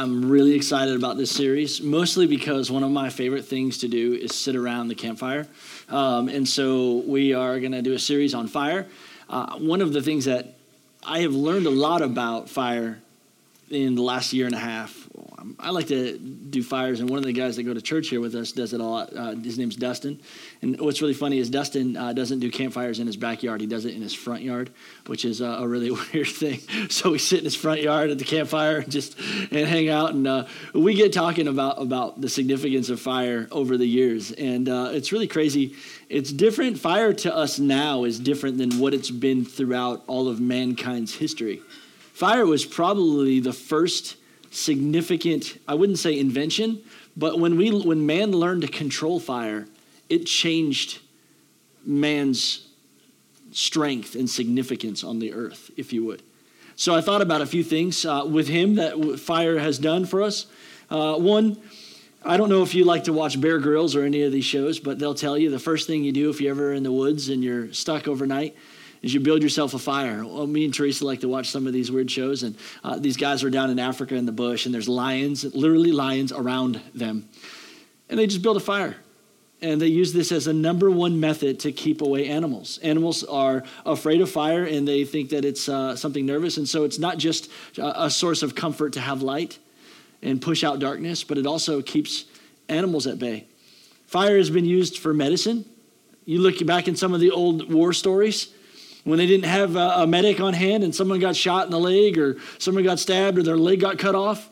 I'm really excited about this series, mostly because one of my favorite things to do is sit around the campfire. Um, and so we are going to do a series on fire. Uh, one of the things that I have learned a lot about fire in the last year and a half I like to do fires, and one of the guys that go to church here with us does it a lot. Uh, his name's Dustin, and what's really funny is Dustin uh, doesn't do campfires in his backyard; he does it in his front yard, which is a really weird thing. So we sit in his front yard at the campfire and just and hang out, and uh, we get talking about about the significance of fire over the years, and uh, it's really crazy. It's different. Fire to us now is different than what it's been throughout all of mankind's history. Fire was probably the first significant, I wouldn't say invention, but when, we, when man learned to control fire, it changed man's strength and significance on the earth, if you would. So I thought about a few things uh, with him that fire has done for us. Uh, one, I don't know if you like to watch Bear Grylls or any of these shows, but they'll tell you the first thing you do if you're ever in the woods and you're stuck overnight is you build yourself a fire. Well, me and Teresa like to watch some of these weird shows, and uh, these guys are down in Africa in the bush, and there's lions, literally lions around them. And they just build a fire. And they use this as a number one method to keep away animals. Animals are afraid of fire and they think that it's uh, something nervous. And so it's not just a source of comfort to have light and push out darkness, but it also keeps animals at bay. Fire has been used for medicine. You look back in some of the old war stories, when they didn't have a, a medic on hand and someone got shot in the leg or someone got stabbed or their leg got cut off,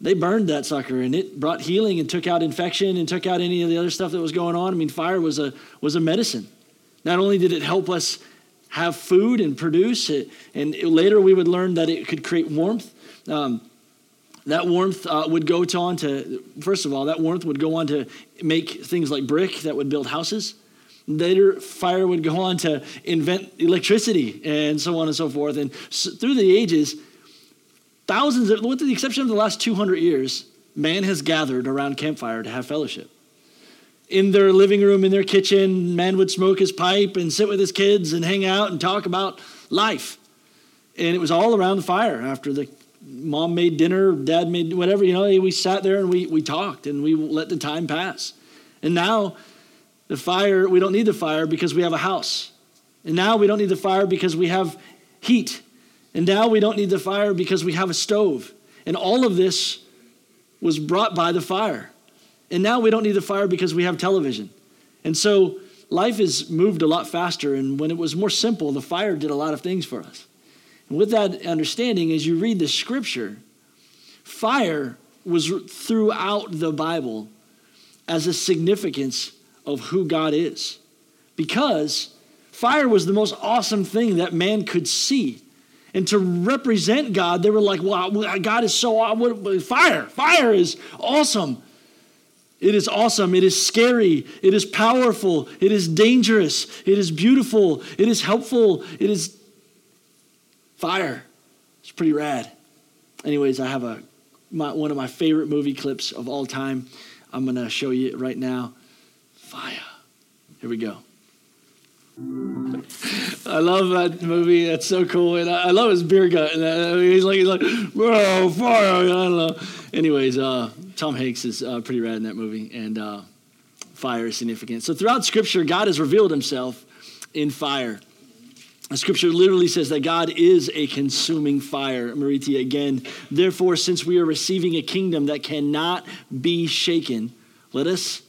they burned that sucker and it brought healing and took out infection and took out any of the other stuff that was going on. I mean, fire was a, was a medicine. Not only did it help us have food and produce it, and it, later we would learn that it could create warmth. Um, that warmth uh, would go to on to, first of all, that warmth would go on to make things like brick that would build houses. Later, fire would go on to invent electricity and so on and so forth. And so through the ages, thousands, of, with the exception of the last 200 years, man has gathered around campfire to have fellowship. In their living room, in their kitchen, man would smoke his pipe and sit with his kids and hang out and talk about life. And it was all around the fire after the mom made dinner, dad made whatever, you know, we sat there and we, we talked and we let the time pass. And now the fire, we don't need the fire because we have a house. And now we don't need the fire because we have heat. And now we don't need the fire because we have a stove. And all of this was brought by the fire. And now we don't need the fire because we have television. And so life has moved a lot faster. And when it was more simple, the fire did a lot of things for us. And with that understanding, as you read the scripture, fire was throughout the Bible as a significance of who God is. Because fire was the most awesome thing that man could see. And to represent God, they were like, wow, uh, God is so awesome. fire. Fire is awesome. It is awesome. It is scary. It is powerful. It is dangerous. It is beautiful. It is helpful. It is fire. It's pretty rad. Anyways, I have a my, one of my favorite movie clips of all time. I'm going to show you it right now. Fire. Here we go. I love that movie. That's so cool, and I, love his beer gut. And uh, he's like, he's like, bro, fire! I don't know. Anyways, uh, Tom Hanks is uh, pretty rad in that movie, and uh, fire is significant. So throughout Scripture, God has revealed Himself in fire. Scripture literally says that God is a consuming fire. Mariti again. Therefore, since we are receiving a kingdom that cannot be shaken, let us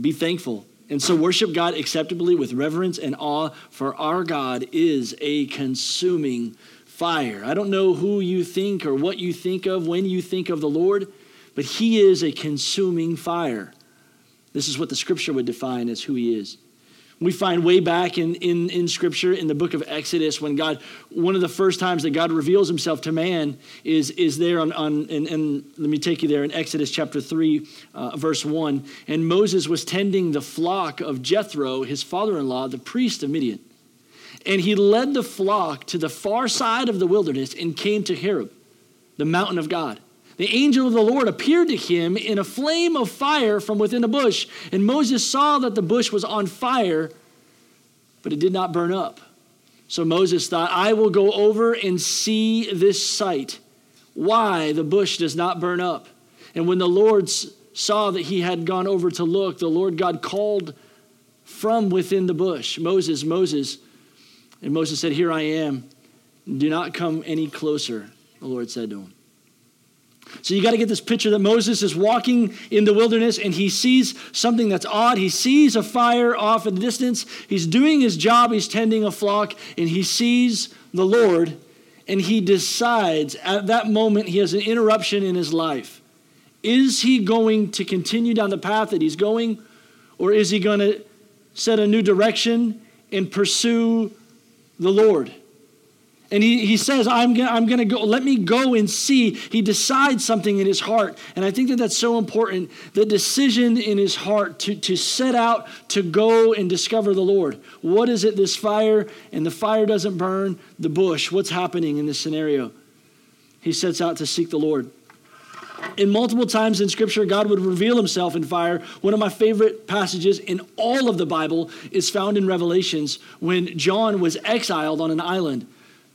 be thankful. And so worship God acceptably with reverence and awe, for our God is a consuming fire. I don't know who you think or what you think of when you think of the Lord, but He is a consuming fire. This is what the scripture would define as who He is. We find way back in, in, in Scripture, in the book of Exodus, when God, one of the first times that God reveals himself to man is, is there on, on and, and let me take you there in Exodus chapter 3, uh, verse 1. And Moses was tending the flock of Jethro, his father in law, the priest of Midian. And he led the flock to the far side of the wilderness and came to Horeb, the mountain of God. The angel of the Lord appeared to him in a flame of fire from within a bush. And Moses saw that the bush was on fire, but it did not burn up. So Moses thought, I will go over and see this sight, why the bush does not burn up. And when the Lord saw that he had gone over to look, the Lord God called from within the bush, Moses, Moses. And Moses said, Here I am. Do not come any closer, the Lord said to him. So you got to get this picture that Moses is walking in the wilderness and he sees something that's odd. He sees a fire off in the distance. He's doing his job, he's tending a flock, and he sees the Lord and he decides at that moment he has an interruption in his life. Is he going to continue down the path that he's going, or is he going to set a new direction and pursue the Lord? And he, he says, I'm going I'm to go, let me go and see. He decides something in his heart. And I think that that's so important the decision in his heart to, to set out to go and discover the Lord. What is it, this fire? And the fire doesn't burn the bush. What's happening in this scenario? He sets out to seek the Lord. In multiple times in Scripture, God would reveal himself in fire. One of my favorite passages in all of the Bible is found in Revelations when John was exiled on an island.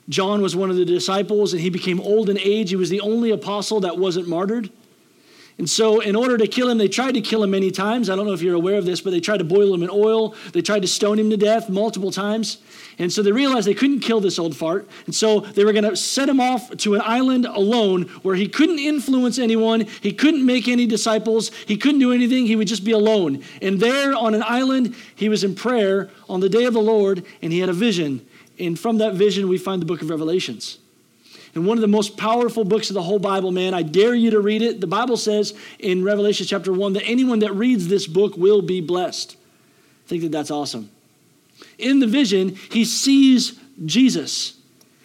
John was one of the disciples and he became old in age. He was the only apostle that wasn't martyred. And so, in order to kill him, they tried to kill him many times. I don't know if you're aware of this, but they tried to boil him in oil. They tried to stone him to death multiple times. And so they realized they couldn't kill this old fart. And so they were going to set him off to an island alone where he couldn't influence anyone. He couldn't make any disciples. He couldn't do anything. He would just be alone. And there on an island, he was in prayer on the day of the Lord, and he had a vision. And from that vision, we find the book of Revelations. And one of the most powerful books of the whole Bible, man. I dare you to read it. The Bible says in Revelation chapter 1 that anyone that reads this book will be blessed. I think that that's awesome. In the vision, he sees Jesus.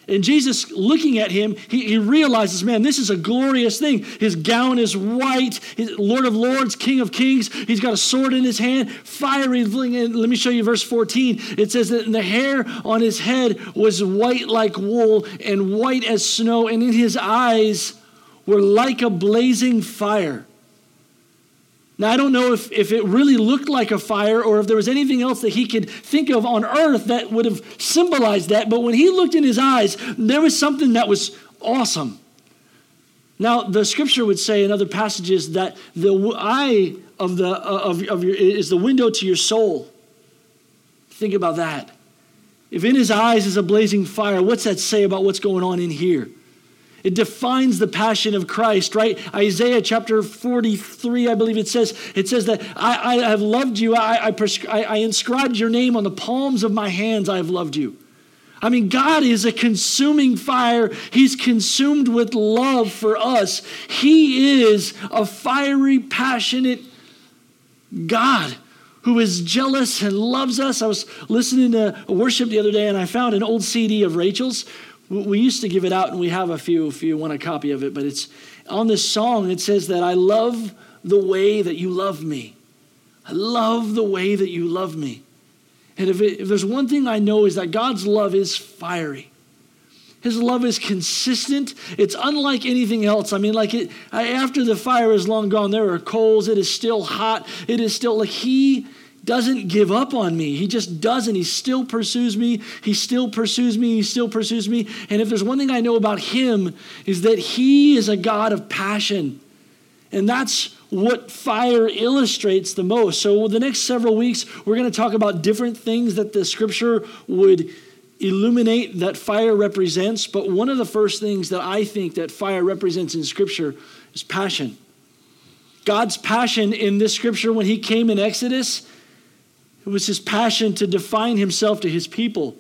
And Jesus, looking at him, he, he, realizes, man, this is a glorious thing. His gown is white, His Lord of Lords, King of Kings. He's got a sword in his hand, fiery. Let me show you verse 14. It says that the hair on his head was white like wool and white as snow, and in his eyes were like a blazing fire. Now, I don't know if, if it really looked like a fire or if there was anything else that he could think of on earth that would have symbolized that, but when he looked in his eyes, there was something that was awesome. Now, the scripture would say in other passages that the eye of, the, uh, of, of your, is the window to your soul. Think about that. If in his eyes is a blazing fire, what's that say about what's going on in here? It defines the passion of Christ, right? Isaiah chapter 43, I believe it says, it says that I, I have loved you. I, I, prescri- I, I inscribed your name on the palms of my hands. I have loved you. I mean, God is a consuming fire. He's consumed with love for us. He is a fiery, passionate God who is jealous and loves us. I was listening to worship the other day and I found an old CD of Rachel's we used to give it out, and we have a few if you want a copy of it, but it's on this song, it says that I love the way that you love me. I love the way that you love me. And if, it, if there's one thing I know is that God's love is fiery. His love is consistent. It's unlike anything else. I mean, like it, after the fire is long gone, there are coals. It is still hot. It is still like He doesn't give up on me. He just doesn't. He still pursues me. He still pursues me. He still pursues me. And if there's one thing I know about him is that he is a God of passion. And that's what fire illustrates the most. So the next several weeks we're going to talk about different things that the scripture would illuminate that fire represents, but one of the first things that I think that fire represents in scripture is passion. God's passion in this scripture when he came in Exodus it was his passion to define himself to his people.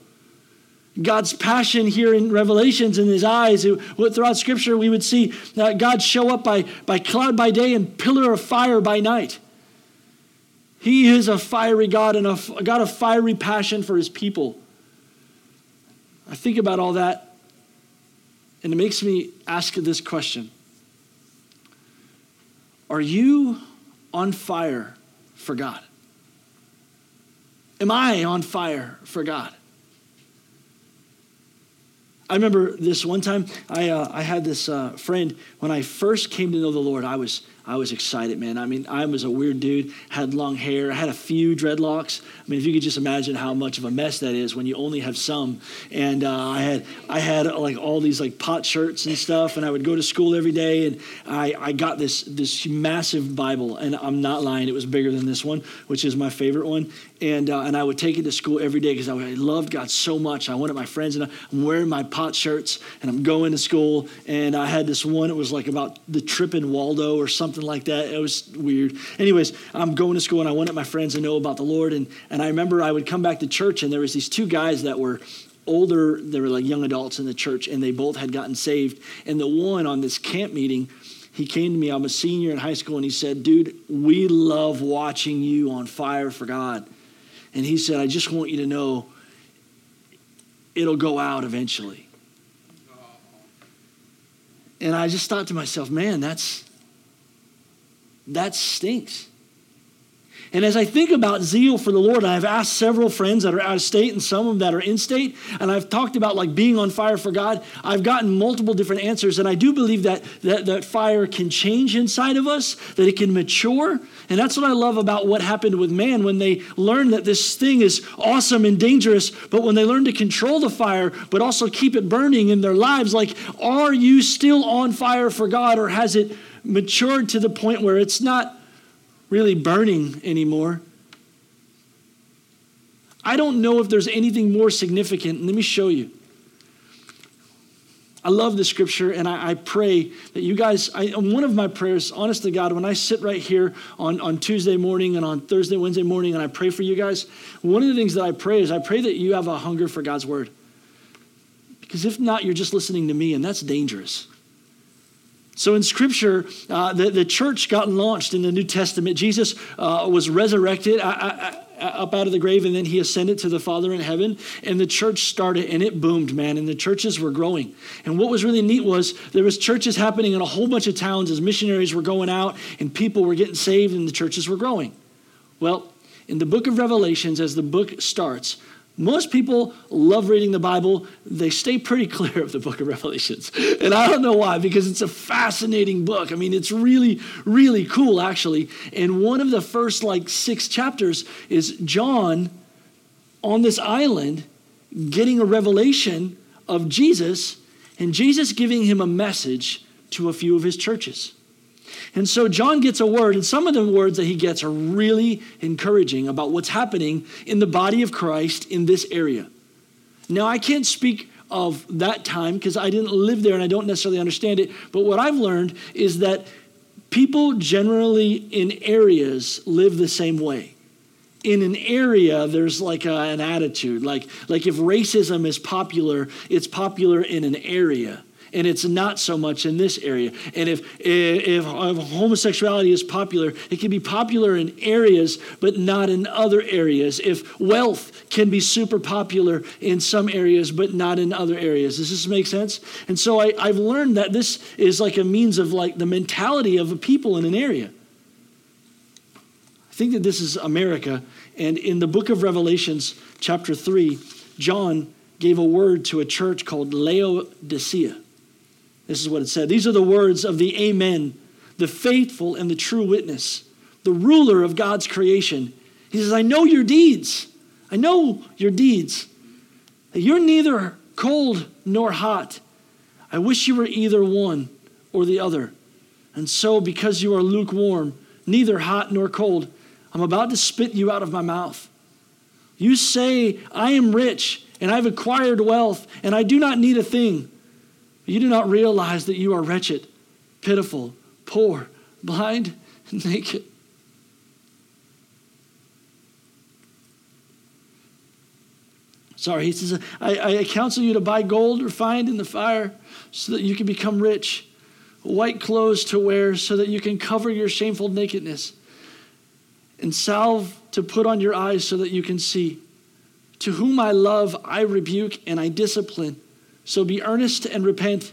God's passion here in Revelations in his eyes. throughout Scripture, we would see God show up by, by cloud by day and pillar of fire by night. He is a fiery God and a, a God of fiery passion for his people. I think about all that, and it makes me ask this question Are you on fire for God? Am I on fire for God? I remember this one time. I, uh, I had this uh, friend when I first came to know the Lord. I was I was excited, man. I mean, I was a weird dude, had long hair, I had a few dreadlocks. I mean, if you could just imagine how much of a mess that is when you only have some. And uh, I had I had like all these like pot shirts and stuff, and I would go to school every day, and I, I got this this massive Bible, and I'm not lying, it was bigger than this one, which is my favorite one. And, uh, and I would take it to school every day because I, I loved God so much. I wanted my friends, and I'm wearing my pot shirts, and I'm going to school. And I had this one, it was like about the trip in Waldo or something like that. It was weird. Anyways, I'm going to school, and I wanted my friends to know about the Lord. And, and I remember I would come back to church, and there was these two guys that were older, they were like young adults in the church, and they both had gotten saved. And the one on this camp meeting, he came to me, I'm a senior in high school, and he said, Dude, we love watching you on fire for God. And he said, I just want you to know it'll go out eventually. And I just thought to myself, man, that's that stinks. And as I think about zeal for the Lord, I've asked several friends that are out of state and some of them that are in state, and I've talked about like being on fire for God. I've gotten multiple different answers, and I do believe that that, that fire can change inside of us, that it can mature. And that's what I love about what happened with man when they learned that this thing is awesome and dangerous, but when they learn to control the fire, but also keep it burning in their lives, like, are you still on fire for God, or has it matured to the point where it's not really burning anymore. I don't know if there's anything more significant. Let me show you. I love the scripture, and I, I pray that you guys, I, one of my prayers, honest to God, when I sit right here on, on Tuesday morning and on Thursday, Wednesday morning, and I pray for you guys, one of the things that I pray is I pray that you have a hunger for God's word. Because if not, you're just listening to me, and that's dangerous. So in Scripture, uh, the, the church got launched in the New Testament. Jesus uh, was resurrected uh, uh, uh, up out of the grave, and then he ascended to the Father in heaven. And the church started, and it boomed, man. And the churches were growing. And what was really neat was there was churches happening in a whole bunch of towns as missionaries were going out, and people were getting saved, and the churches were growing. Well, in the book of Revelations, as the book starts, most people love reading the Bible. They stay pretty clear of the book of Revelations. And I don't know why, because it's a fascinating book. I mean, it's really, really cool, actually. And one of the first, like, six chapters is John on this island getting a revelation of Jesus and Jesus giving him a message to a few of his churches. And so John gets a word, and some of the words that he gets are really encouraging about what's happening in the body of Christ in this area. Now, I can't speak of that time because I didn't live there and I don't necessarily understand it, but what I've learned is that people generally in areas live the same way. In an area, there's like a, an attitude. Like, like if racism is popular, it's popular in an area and it's not so much in this area. And if, if, if, homosexuality is popular, it can be popular in areas, but not in other areas. If wealth can be super popular in some areas, but not in other areas. Does this make sense? And so I, I've learned that this is like a means of like the mentality of a people in an area. I think that this is America. And in the book of Revelations, chapter 3, John gave a word to a church called Laodicea. This is what it said. These are the words of the Amen, the faithful and the true witness, the ruler of God's creation. He says, I know your deeds. I know your deeds. You're neither cold nor hot. I wish you were either one or the other. And so, because you are lukewarm, neither hot nor cold, I'm about to spit you out of my mouth. You say, I am rich and I've acquired wealth and I do not need a thing. You do not realize that you are wretched, pitiful, poor, blind, and naked. Sorry, he says, I, I counsel you to buy gold refined in the fire so that you can become rich, white clothes to wear so that you can cover your shameful nakedness, and salve to put on your eyes so that you can see. To whom I love, I rebuke and I discipline. So be earnest and repent.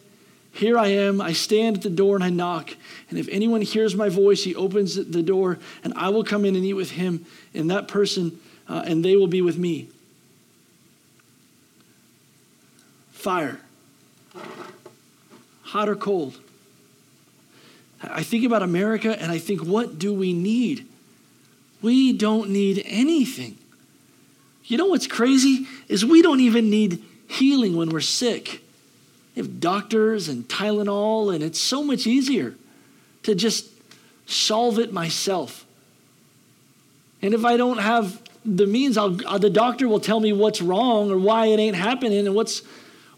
Here I am, I stand at the door and I knock. And if anyone hears my voice, he opens the door, and I will come in and eat with him and that person, uh, and they will be with me. Fire. Hot or cold? I think about America and I think, what do we need? We don't need anything. You know what's crazy? Is we don't even need healing when we're sick. We have doctors and Tylenol, and it's so much easier to just solve it myself. And if I don't have the means, I'll, uh, the doctor will tell me what's wrong or why it ain't happening and what's.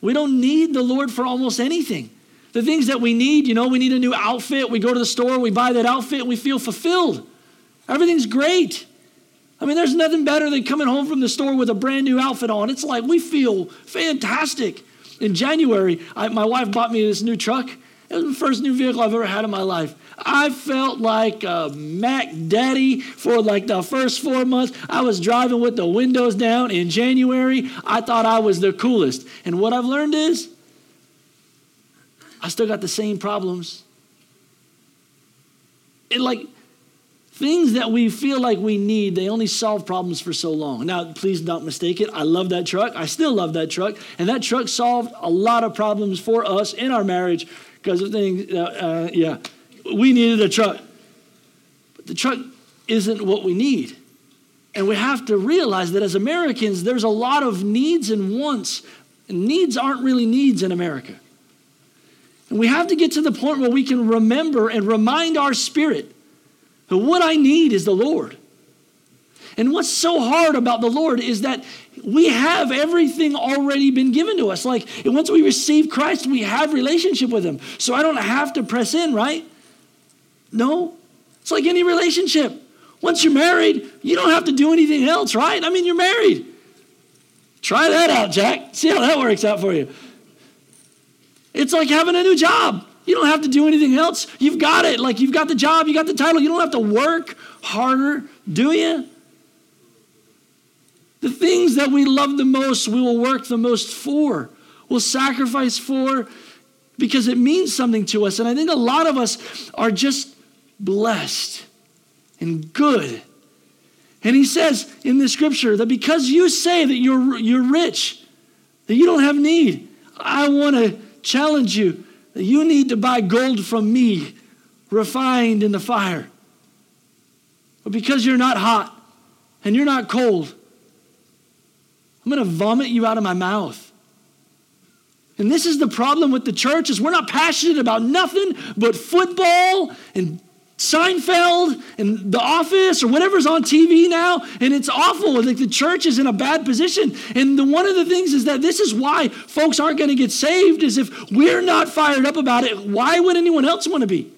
We don't need the Lord for almost anything. The things that we need, you know, we need a new outfit. We go to the store, we buy that outfit, we feel fulfilled. Everything's great. I mean, there's nothing better than coming home from the store with a brand new outfit on. It's like we feel fantastic. In January, I, my wife bought me this new truck. It was the first new vehicle I've ever had in my life. I felt like a Mac Daddy for like the first four months. I was driving with the windows down in January. I thought I was the coolest. And what I've learned is I still got the same problems. It like things that we feel like we need, they only solve problems for so long. Now, please don't mistake it. I love that truck. I still love that truck. And that truck solved a lot of problems for us in our marriage because of things, uh, uh, yeah, we needed a truck. But the truck isn't what we need. And we have to realize that as Americans, there's a lot of needs and wants. Needs aren't really needs in America. And we have to get to the point where we can remember and remind our spirit that what I need is the Lord. And what's so hard about the Lord is that we have everything already been given to us. Like once we receive Christ, we have relationship with him. So I don't have to press in, right? No. It's like any relationship. Once you're married, you don't have to do anything else, right? I mean, you're married. Try that out, Jack. See how that works out for you. It's like having a new job. You don't have to do anything else. You've got it. Like you've got the job, you got the title. You don't have to work harder, do you? The things that we love the most, we will work the most for. We'll sacrifice for because it means something to us. And I think a lot of us are just blessed and good. And he says in the scripture that because you say that you're, you're rich, that you don't have need, I want to challenge you you need to buy gold from me, refined in the fire. But because you're not hot and you're not cold, I'm going to vomit you out of my mouth. And this is the problem with the church is we're not passionate about nothing but football and Seinfeld and The Office or whatever's on TV now, and it's awful. Like the church is in a bad position. And the, one of the things is that this is why folks aren't going to get saved. Is if we're not fired up about it, why would anyone else want to be?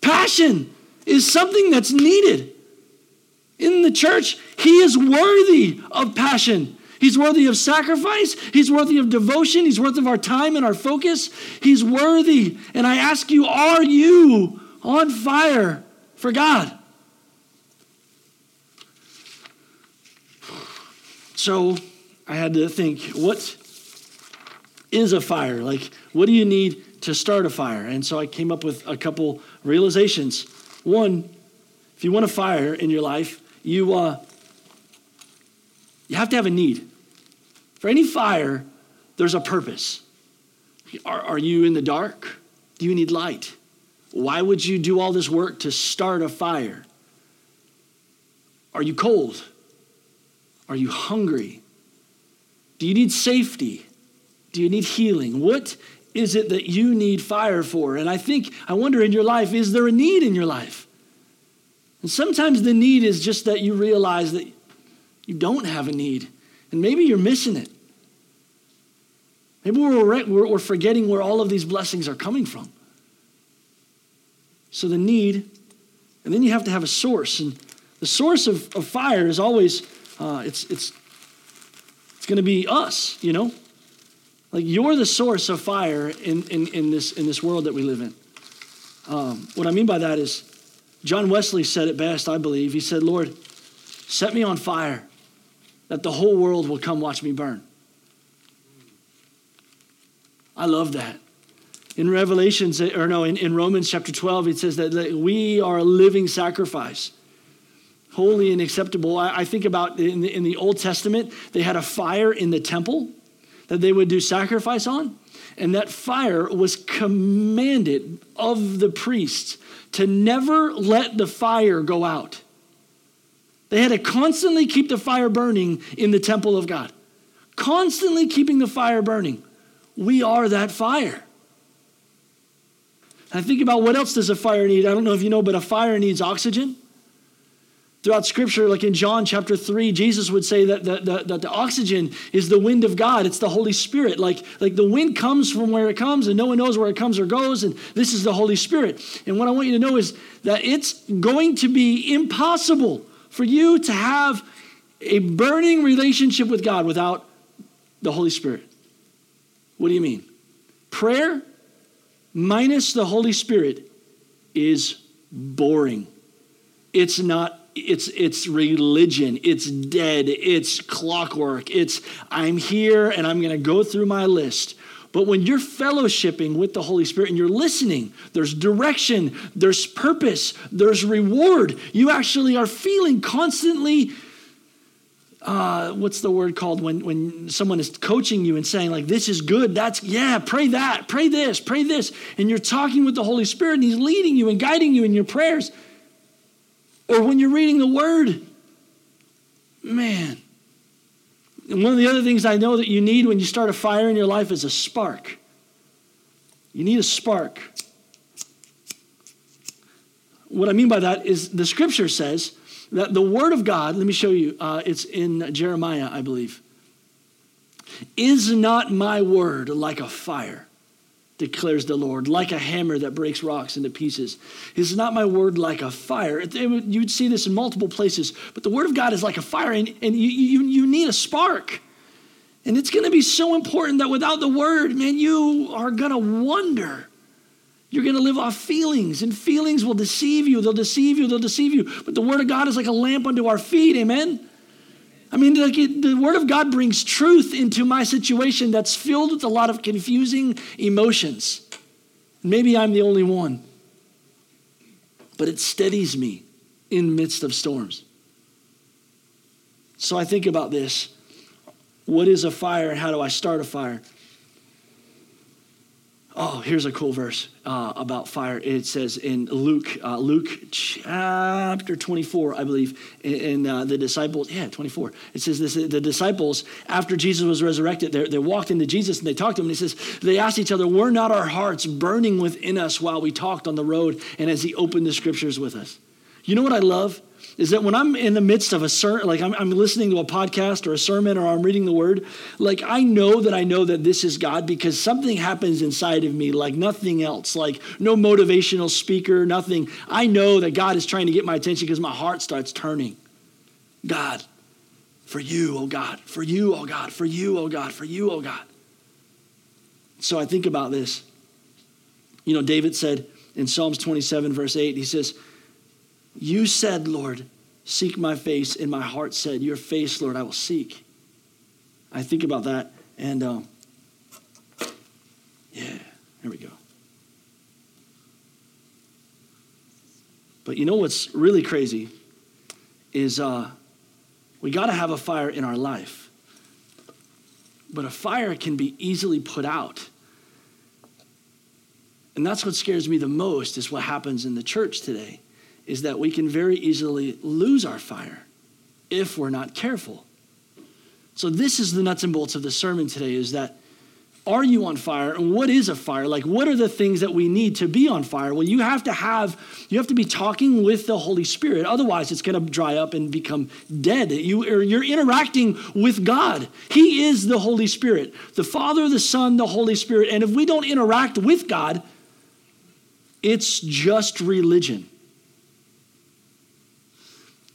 Passion is something that's needed in the church. He is worthy of passion. He's worthy of sacrifice. He's worthy of devotion. He's worthy of our time and our focus. He's worthy. And I ask you, are you on fire for God? So I had to think, what is a fire? Like, what do you need to start a fire? And so I came up with a couple realizations. One, if you want a fire in your life, you, uh, you have to have a need. For any fire, there's a purpose. Are, are you in the dark? Do you need light? Why would you do all this work to start a fire? Are you cold? Are you hungry? Do you need safety? Do you need healing? What is it that you need fire for? And I think, I wonder in your life, is there a need in your life? And sometimes the need is just that you realize that you don't have a need, and maybe you're missing it. Maybe we're, we're forgetting where all of these blessings are coming from. So the need, and then you have to have a source. And the source of, of fire is always, uh, it's, it's, it's going to be us, you know? Like you're the source of fire in, in, in, this, in this world that we live in. Um, what I mean by that is, John Wesley said it best, I believe. He said, Lord, set me on fire that the whole world will come watch me burn. I love that. In Revelations, or no, in, in Romans chapter 12, it says that, that we are a living sacrifice, holy and acceptable. I, I think about in the, in the Old Testament, they had a fire in the temple that they would do sacrifice on. And that fire was commanded of the priests to never let the fire go out. They had to constantly keep the fire burning in the temple of God, constantly keeping the fire burning. We are that fire. I think about what else does a fire need? I don't know if you know, but a fire needs oxygen. Throughout scripture, like in John chapter 3, Jesus would say that the, the, that the oxygen is the wind of God. It's the Holy Spirit. Like, like the wind comes from where it comes, and no one knows where it comes or goes, and this is the Holy Spirit. And what I want you to know is that it's going to be impossible for you to have a burning relationship with God without the Holy Spirit. What do you mean? Prayer minus the Holy Spirit is boring. It's not it's it's religion it's dead it's clockwork it's i'm here and i'm going to go through my list but when you're fellowshipping with the holy spirit and you're listening there's direction there's purpose there's reward you actually are feeling constantly uh, what's the word called when, when someone is coaching you and saying like this is good that's yeah pray that pray this pray this and you're talking with the holy spirit and he's leading you and guiding you in your prayers or when you're reading the Word. Man. And one of the other things I know that you need when you start a fire in your life is a spark. You need a spark. What I mean by that is the scripture says that the Word of God, let me show you, uh, it's in Jeremiah, I believe. Is not my word like a fire? Declares the Lord, like a hammer that breaks rocks into pieces. Is not my word like a fire? You'd see this in multiple places, but the word of God is like a fire, and, and you, you, you need a spark. And it's going to be so important that without the word, man, you are going to wonder. You're going to live off feelings, and feelings will deceive you. They'll deceive you. They'll deceive you. But the word of God is like a lamp unto our feet. Amen. I mean, it, the Word of God brings truth into my situation that's filled with a lot of confusing emotions. Maybe I'm the only one, but it steadies me in midst of storms. So I think about this. What is a fire how do I start a fire? Oh, here's a cool verse uh, about fire. It says in Luke, uh, Luke chapter 24, I believe, in, uh, the disciples, yeah, 24. It says this, the disciples, after Jesus was resurrected, they walked into Jesus and they talked to him. And he says, they asked each other, were not our hearts burning within us while we talked on the road and as he opened the scriptures with us? You know what I love? Is that when I'm in the midst of a sermon, like I'm, I'm, listening to a podcast or a sermon or I'm reading the word, like I know that I know that this is God because something happens inside of me like nothing else, like no motivational speaker, nothing. I know that God is trying to get my attention because my heart starts turning. God, for you, oh God, for you, oh God, for you, oh God, for you, oh God. So I think about this. You know, David said in Psalms 27, verse 8, he says, you said, Lord, seek my face, and my heart said, Your face, Lord, I will seek. I think about that, and um, yeah, there we go. But you know what's really crazy is uh, we got to have a fire in our life. But a fire can be easily put out. And that's what scares me the most is what happens in the church today is that we can very easily lose our fire if we're not careful. So this is the nuts and bolts of the sermon today is that are you on fire? And what is a fire? Like what are the things that we need to be on fire? Well you have to have you have to be talking with the holy spirit otherwise it's going to dry up and become dead. You you're interacting with god. He is the holy spirit. The father the son the holy spirit. And if we don't interact with god it's just religion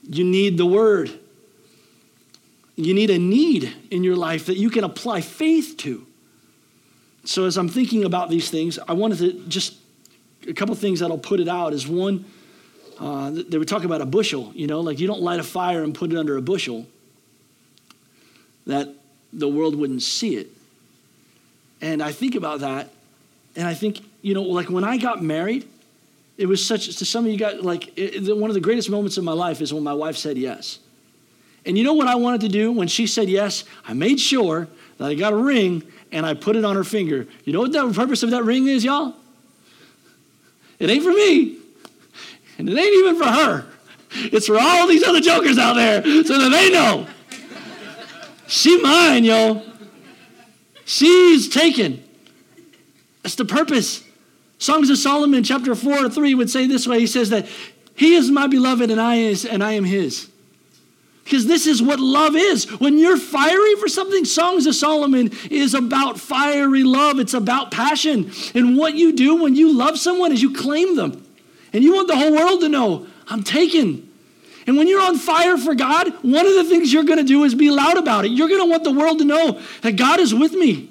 you need the word. You need a need in your life that you can apply faith to. So, as I'm thinking about these things, I wanted to just a couple things that'll put it out is one, uh, they were talking about a bushel, you know, like you don't light a fire and put it under a bushel, that the world wouldn't see it. And I think about that, and I think, you know, like when I got married, it was such, to some of you guys, like, it, one of the greatest moments of my life is when my wife said yes. And you know what I wanted to do when she said yes? I made sure that I got a ring and I put it on her finger. You know what the purpose of that ring is, y'all? It ain't for me, and it ain't even for her. It's for all these other jokers out there so that they know. She mine, yo. She's taken. That's the purpose. Songs of Solomon, chapter 4 or 3, would say this way He says that He is my beloved and I, is, and I am His. Because this is what love is. When you're fiery for something, Songs of Solomon is about fiery love. It's about passion. And what you do when you love someone is you claim them. And you want the whole world to know, I'm taken. And when you're on fire for God, one of the things you're going to do is be loud about it. You're going to want the world to know that God is with me.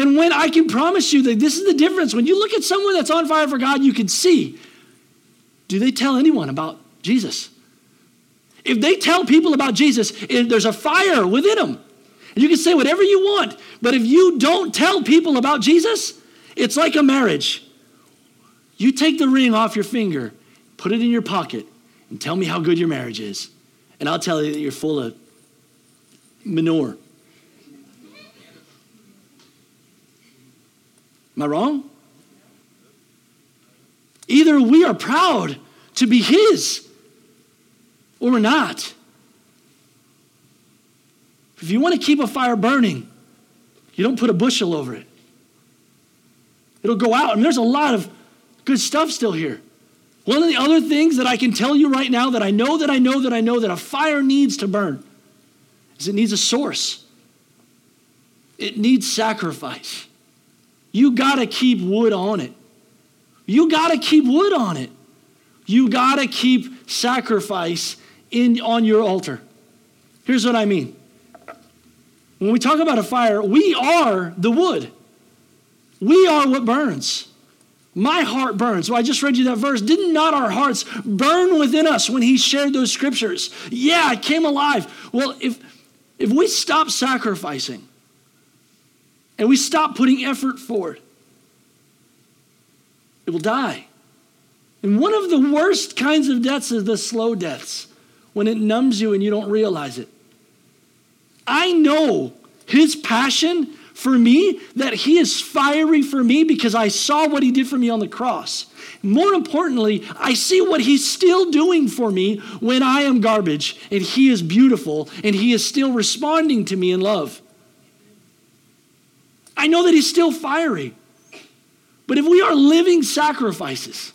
And when I can promise you that this is the difference, when you look at someone that's on fire for God, you can see do they tell anyone about Jesus? If they tell people about Jesus, there's a fire within them. And you can say whatever you want, but if you don't tell people about Jesus, it's like a marriage. You take the ring off your finger, put it in your pocket, and tell me how good your marriage is. And I'll tell you that you're full of manure. Am I wrong? Either we are proud to be His or we're not. If you want to keep a fire burning, you don't put a bushel over it. It'll go out. And there's a lot of good stuff still here. One of the other things that I can tell you right now that I know that I know that I know that a fire needs to burn is it needs a source. It needs sacrifice. You got to keep wood on it. You got to keep wood on it. You got to keep sacrifice in, on your altar. Here's what I mean. When we talk about a fire, we are the wood. We are what burns. My heart burns. Well, I just read you that verse. Did not our hearts burn within us when he shared those scriptures? Yeah, it came alive. Well, if if we stop sacrificing, and we stop putting effort forward, it will die. And one of the worst kinds of deaths is the slow deaths, when it numbs you and you don't realize it. I know his passion for me, that he is fiery for me because I saw what he did for me on the cross. More importantly, I see what he's still doing for me when I am garbage and he is beautiful and he is still responding to me in love. I know that he's still fiery. But if we are living sacrifices,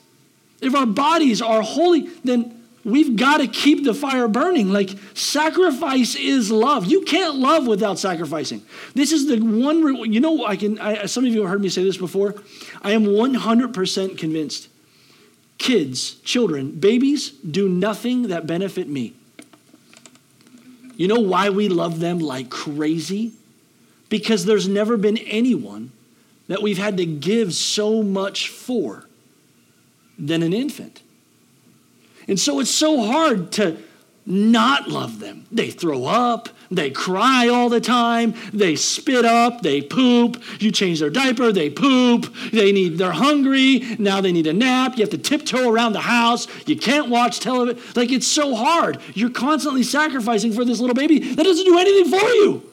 if our bodies are holy, then we've got to keep the fire burning. Like sacrifice is love. You can't love without sacrificing. This is the one, you know, I can, I, some of you have heard me say this before. I am 100% convinced kids, children, babies do nothing that benefit me. You know why we love them like crazy? Because there's never been anyone that we've had to give so much for than an infant. And so it's so hard to not love them. They throw up, they cry all the time, they spit up, they poop. You change their diaper, they poop. They need they're hungry, now they need a nap. You have to tiptoe around the house. You can't watch television. Like it's so hard. You're constantly sacrificing for this little baby that doesn't do anything for you.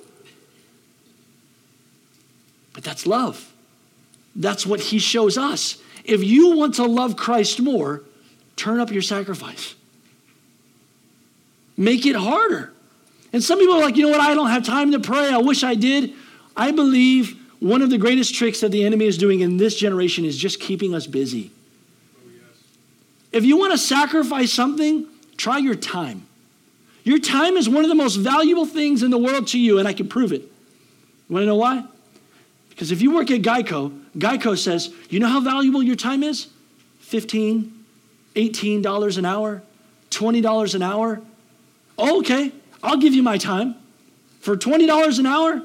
But that's love. That's what he shows us. If you want to love Christ more, turn up your sacrifice. Make it harder. And some people are like, you know what, I don't have time to pray. I wish I did. I believe one of the greatest tricks that the enemy is doing in this generation is just keeping us busy. Oh, yes. If you want to sacrifice something, try your time. Your time is one of the most valuable things in the world to you, and I can prove it. You want to know why? Because if you work at Geico, Geico says, you know how valuable your time is? 15, 18 dollars an hour, 20 dollars an hour. Oh, okay, I'll give you my time. For $20 an hour,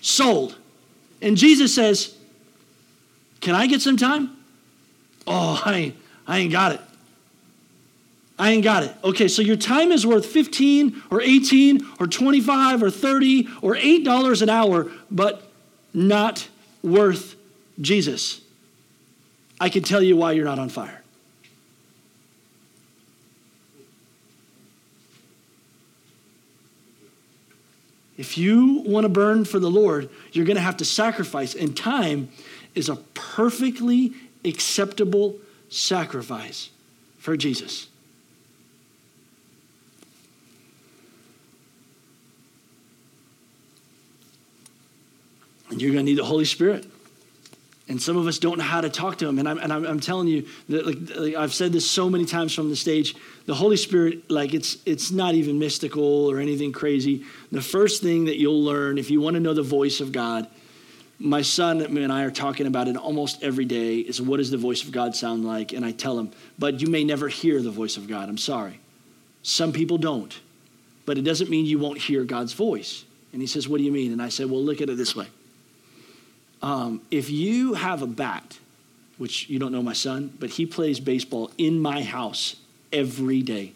sold. And Jesus says, Can I get some time? Oh, I I ain't got it. I ain't got it. Okay, so your time is worth 15 or 18 or 25 or 30 or $8 an hour, but not worth Jesus, I can tell you why you're not on fire. If you want to burn for the Lord, you're going to have to sacrifice, and time is a perfectly acceptable sacrifice for Jesus. And you're going to need the Holy Spirit. And some of us don't know how to talk to him. And I'm, and I'm, I'm telling you that, like, like, I've said this so many times from the stage. The Holy Spirit, like, it's, it's not even mystical or anything crazy. The first thing that you'll learn if you want to know the voice of God, my son and I are talking about it almost every day is what does the voice of God sound like? And I tell him, but you may never hear the voice of God. I'm sorry. Some people don't. But it doesn't mean you won't hear God's voice. And he says, What do you mean? And I said, Well, look at it this way. Um, if you have a bat, which you don't know my son, but he plays baseball in my house every day.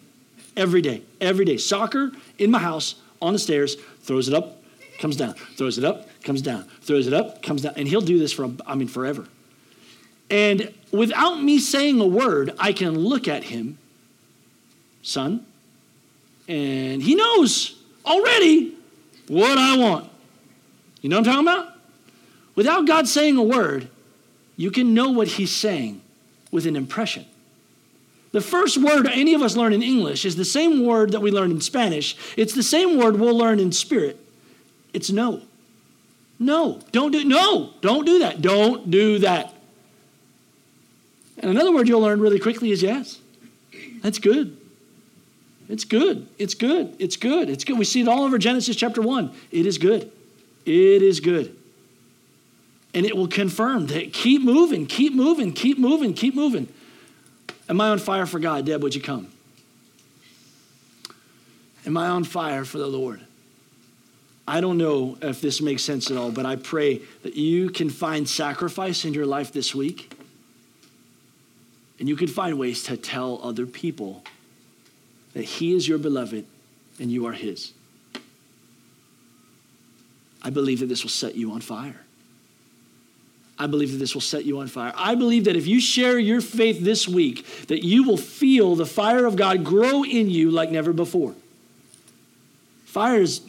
Every day. Every day. Soccer in my house on the stairs, throws it up, comes down, throws it up, comes down, throws it up, comes down. And he'll do this for, I mean, forever. And without me saying a word, I can look at him, son, and he knows already what I want. You know what I'm talking about? Without God saying a word, you can know what he's saying with an impression. The first word any of us learn in English is the same word that we learn in Spanish. It's the same word we'll learn in spirit. It's no. No, don't do no, don't do that. Don't do that. And another word you'll learn really quickly is yes. That's good. It's good. It's good. It's good. It's good. We see it all over Genesis chapter 1. It is good. It is good and it will confirm that keep moving, keep moving, keep moving, keep moving. Am I on fire for God? Deb, would you come? Am I on fire for the Lord? I don't know if this makes sense at all, but I pray that you can find sacrifice in your life this week. And you can find ways to tell other people that He is your beloved and you are His. I believe that this will set you on fire. I believe that this will set you on fire. I believe that if you share your faith this week, that you will feel the fire of God grow in you like never before. Fire is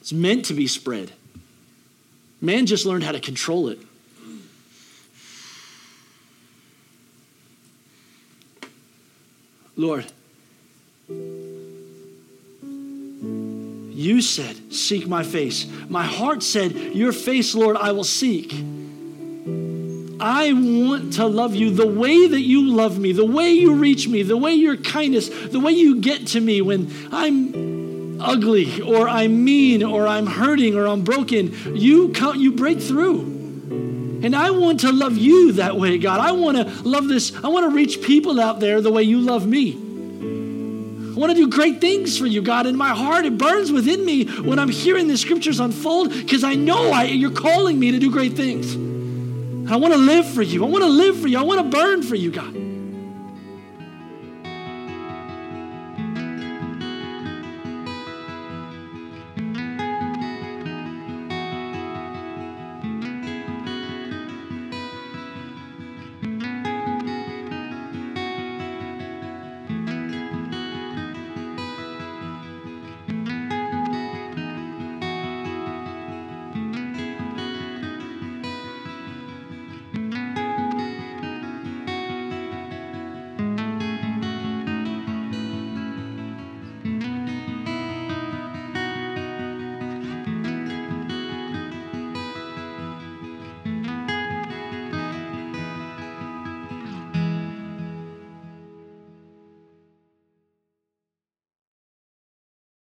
it's meant to be spread. Man just learned how to control it. Lord, you said, Seek my face. My heart said, Your face, Lord, I will seek. I want to love you the way that you love me, the way you reach me, the way your kindness, the way you get to me when I'm ugly or I'm mean or I'm hurting or I'm broken. You come, you break through. And I want to love you that way, God. I want to love this. I want to reach people out there the way you love me. I want to do great things for you, God. In my heart, it burns within me when I'm hearing the scriptures unfold because I know I, you're calling me to do great things. I want to live for you. I want to live for you. I want to burn for you, God.